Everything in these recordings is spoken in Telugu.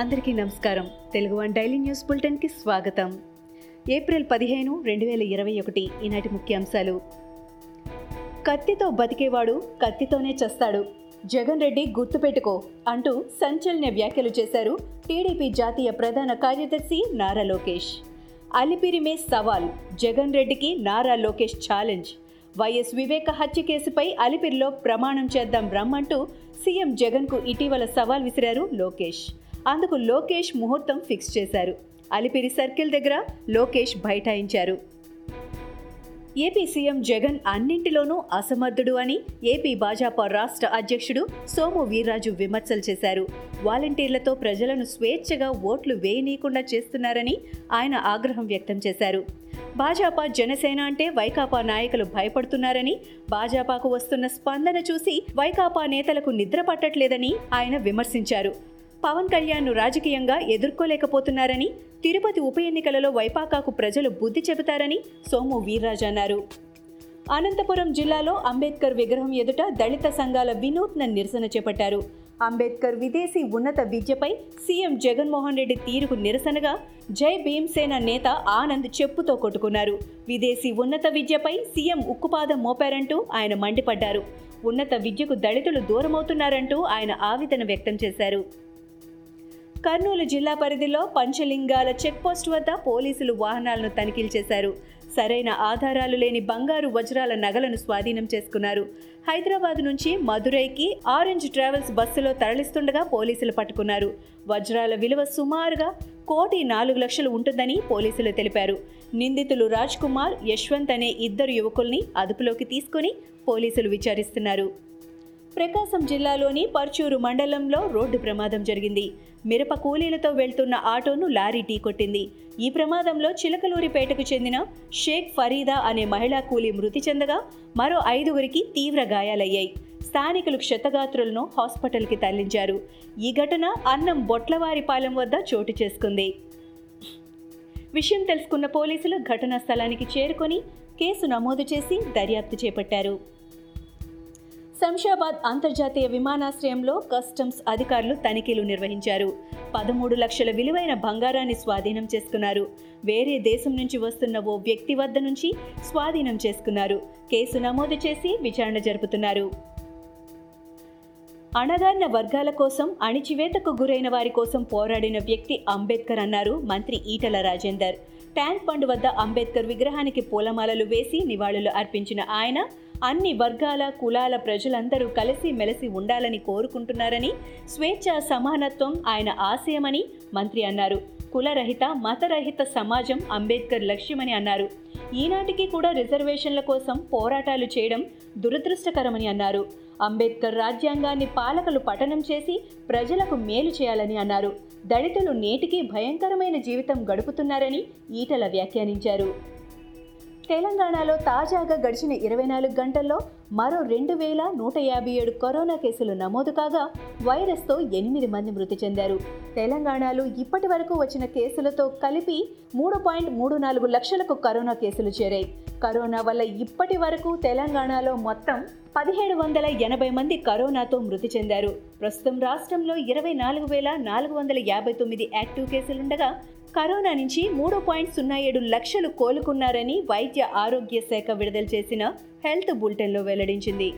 అందరికీ నమస్కారం. తెలుగు వన్ డైలీ న్యూస్ బులెటిన్కి స్వాగతం. ఏప్రిల్ పదిహేను రెండు వేల ఇరవై ఒకటి ఈనాటి ముఖ్యాంశాలు. కత్తితో బతికేవాడు కత్తితోనే చస్తాడు. జగన్ రెడ్డి గుర్తుపెట్టుకో అంటూ సంచలన వ్యాఖ్యలు చేశారు టీడీపీ జాతీయ ప్రధాన కార్యదర్శి నారా లోకేష్. అలిపిరిమే సవాల్ జగన్ రెడ్డికి నారా లోకేష్ ఛాలెంజ్. వైఎస్ వివేక హత్య కేసుపై అలిపిరిలో ప్రమాణం చేద్దాం రమ్మంటూ సీఎం జగన్కు ఇటీవల సవాల్ విసిరారు లోకేష్. అందుకు లోకేష్ ముహూర్తం ఫిక్స్ చేశారు. అలిపిరి సర్కిల్ దగ్గర లోకేష్ బైఠాయించారు. ఏపీ సీఎం జగన్ అన్నింటిలోనూ అసమర్థుడు అని ఏపీ భాజపా రాష్ట్ర అధ్యక్షుడు సోము వీర్రాజు విమర్శలు చేశారు. వాలంటీర్లతో ప్రజలను స్వేచ్ఛగా ఓట్లు వేయనీయకుండా చేస్తున్నారని ఆయన ఆగ్రహం వ్యక్తం చేశారు. భాజపా జనసేన అంటే వైకాపా నాయకులు భయపడుతున్నారని భాజపాకు వస్తున్న స్పందన చూసి వైకాపా నేతలకు నిద్ర పట్టట్లేదని ఆయన విమర్శించారు. పవన్ కళ్యాణ్ను రాజకీయంగా ఎదుర్కోలేకపోతున్నారని తిరుపతి ఉప ఎన్నికలలో వైపాకాకు ప్రజలు బుద్ధి చెబుతారని సోము వీర్రాజు అన్నారు. అనంతపురం జిల్లాలో అంబేద్కర్ విగ్రహం ఎదుట దళిత సంఘాల వినూత్న నిరసన చేపట్టారు. అంబేద్కర్ విదేశీ ఉన్నత విద్యపై సీఎం జగన్మోహన్ రెడ్డి తీరుకు నిరసనగా జై భీమ్సేన నేత ఆనంద్ చెప్పుతో కొట్టుకున్నారు. విదేశీ ఉన్నత విద్యపై సీఎం ఉక్కుపాదం మోపారంటూ ఆయన మండిపడ్డారు. ఉన్నత విద్యకు దళితులు దూరమవుతున్నారంటూ ఆయన ఆవేదన వ్యక్తం చేశారు. కర్నూలు జిల్లా పరిధిలో పంచలింగాల చెక్పోస్ట్ వద్ద పోలీసులు వాహనాలను తనిఖీలు చేశారు. సరైన ఆధారాలు లేని బంగారు వజ్రాల నగలను స్వాధీనం చేసుకున్నారు. హైదరాబాద్ నుంచి మదురైకి ఆరెంజ్ ట్రావెల్స్ బస్సులో తరలిస్తుండగా పోలీసులు పట్టుకున్నారు. వజ్రాల విలువ సుమారుగా కోటి నాలుగు లక్షలు ఉంటుందని పోలీసులు తెలిపారు. నిందితులు రాజ్ కుమార్ యశ్వంత్ అనే ఇద్దరు యువకుల్ని అదుపులోకి తీసుకుని పోలీసులు విచారిస్తున్నారు. ప్రకాశం జిల్లాలోని పర్చూరు మండలంలో రోడ్డు ప్రమాదం జరిగింది. మిరప కూలీలతో వెళ్తున్న ఆటోను లారీ ఢీకొట్టింది. ఈ ప్రమాదంలో చిలకలూరిపేటకు చెందిన షేక్ ఫరీదా అనే మహిళా కూలీ మృతి చెందగా మరో ఐదుగురికి తీవ్ర గాయాలయ్యాయి. స్థానికులు క్షతగాత్రులను హాస్పిటల్కి తరలించారు. ఈ ఘటన అన్నం బొట్లవారిపాలెం వద్ద చోటు చేసుకుంది. విషయం తెలుసుకున్న పోలీసులు ఘటనా స్థలానికి చేరుకొని కేసు నమోదు చేసి దర్యాప్తు చేపట్టారు. శంషాబాద్ అంతర్జాతీయ విమానాశ్రయంలో కస్టమ్స్ అధికారులు తనిఖీలు నిర్వహించారు. పదమూడు లక్షల విలువైన బంగారాన్ని స్వాధీనం చేసుకున్నారు. వేరే దేశం నుంచి వస్తున్న ఓ వ్యక్తి వద్ద నుంచి స్వాధీనం చేసుకున్నారు. కేసు నమోదు చేసి విచారణ జరుపుతున్నారు. అణగారిన వర్గాల కోసం అణిచివేతకు గురైన వారి కోసం పోరాడిన వ్యక్తి అంబేద్కర్ అన్నారు మంత్రి ఈటల రాజేందర్. ట్యాంక్ బండ్ వద్ద అంబేద్కర్ విగ్రహానికి పూలమాలలు వేసి నివాళులు అర్పించిన ఆయన అన్ని వర్గాల కులాల ప్రజలందరూ కలిసి మెలిసి ఉండాలని కోరుకుంటున్నారని స్వేచ్ఛ సమానత్వం ఆయన ఆశయమని మంత్రి అన్నారు. కులరహిత మతరహిత సమాజం అంబేద్కర్ లక్ష్యమని అన్నారు. ఈనాటికి కూడా రిజర్వేషన్ల కోసం పోరాటాలు చేయడం దురదృష్టకరమని అన్నారు. అంబేద్కర్ రాజ్యాంగాన్ని పాలకులు పఠనం చేసి ప్రజలకు మేలు చేయాలని అన్నారు. దళితులు నేటికి భయంకరమైన జీవితం గడుపుతున్నారని ఈటల వ్యాఖ్యానించారు. తెలంగాణలో తాజాగా గడిచిన ఇరవై నాలుగు గంటల్లో మరో రెండు వేల నూట యాభై ఏడు కరోనా కేసులు నమోదు కాగా వైరస్తో ఎనిమిది మంది మృతి చెందారు. తెలంగాణలో ఇప్పటి వరకు వచ్చిన కేసులతో కలిపి మూడు పాయింట్ మూడు నాలుగు లక్షలకు కరోనా కేసులు చేరాయి. కరోనా వల్ల ఇప్పటి వరకు తెలంగాణలో మొత్తం పదిహేడు వందల ఎనభై మంది కరోనాతో మృతి చెందారు. ప్రస్తుతం రాష్ట్రంలో ఇరవై నాలుగు వేల నాలుగు వందల యాభై తొమ్మిది యాక్టివ్ కేసులుండగా కరోనా నుంచి మూడు పాయింట్ సున్నా ఏడు లక్షలు కోలుకున్నారని వైద్య ఆరోగ్య శాఖ విడుదల చేసిన హెల్త్ బులెటిన్లో వెల్లడించింది.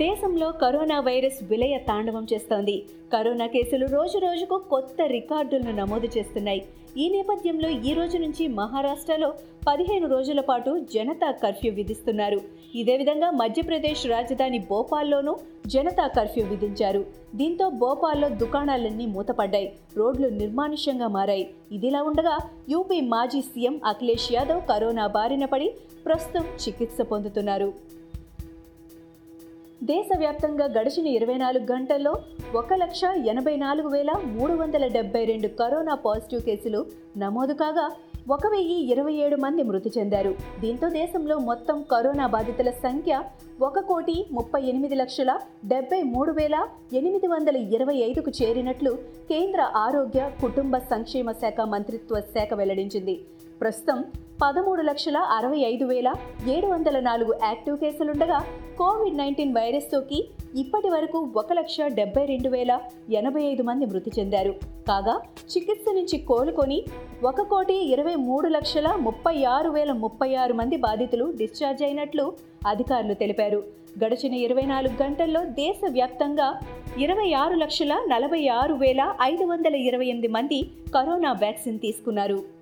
దేశంలో కరోనా వైరస్ విలయ తాండవం చేస్తోంది. కరోనా కేసులు రోజు రోజుకు కొత్త రికార్డులను నమోదు చేస్తున్నాయి. ఈ నేపథ్యంలో ఈ రోజు నుంచి మహారాష్ట్రలో పదిహేను రోజుల పాటు జనతా కర్ఫ్యూ విధిస్తున్నారు. ఇదే విధంగా మధ్యప్రదేశ్ రాజధాని భోపాల్లోనూ జనతా కర్ఫ్యూ విధించారు. దీంతో భోపాల్లో దుకాణాలన్నీ మూతపడ్డాయి. రోడ్లు నిర్మానుష్యంగా మారాయి. ఇదిలా ఉండగా యూపీ మాజీ సీఎం అఖిలేష్ యాదవ్ కరోనా బారిన పడి ప్రస్తుతం చికిత్స పొందుతున్నారు. దేశవ్యాప్తంగా గడిచిన ఇరవై నాలుగు గంటల్లో ఒక లక్ష ఎనభై నాలుగు వేల మూడు వందల డెబ్బై రెండు కరోనా పాజిటివ్ కేసులు నమోదు కాగా ఒక వెయ్యి ఇరవై ఏడు మంది మృతి చెందారు. దీంతో దేశంలో మొత్తం కరోనా బాధితుల సంఖ్య ఒక కోటి ముప్పై ఎనిమిది లక్షల డెబ్బై మూడు వేల ఎనిమిది వందల ఇరవై ఐదుకు చేరినట్లు కేంద్ర ఆరోగ్య కుటుంబ సంక్షేమ శాఖ మంత్రిత్వ శాఖ వెల్లడించింది. ప్రస్తుతం పదమూడు లక్షల అరవై ఐదు వేల ఏడు వందల నాలుగు యాక్టివ్ కేసులుండగా కోవిడ్ నైన్టీన్ వైరస్ సోకి ఇప్పటి వరకు ఒక లక్ష డెబ్బై రెండు వేల ఎనభై ఐదు మంది మృతి చెందారు. కాగా చికిత్స నుంచి కోలుకొని ఒక కోటి ఇరవై మూడు లక్షల ముప్పై ఆరు వేల ముప్పై ఆరు మంది బాధితులు డిశ్చార్జ్ అయినట్లు అధికారులు తెలిపారు. గడిచిన ఇరవై నాలుగు గంటల్లో దేశవ్యాప్తంగా ఇరవై ఆరు లక్షల నలభై ఆరు వేల ఐదు వందల ఇరవై ఎనిమిది మంది కరోనా వ్యాక్సిన్ తీసుకున్నారు.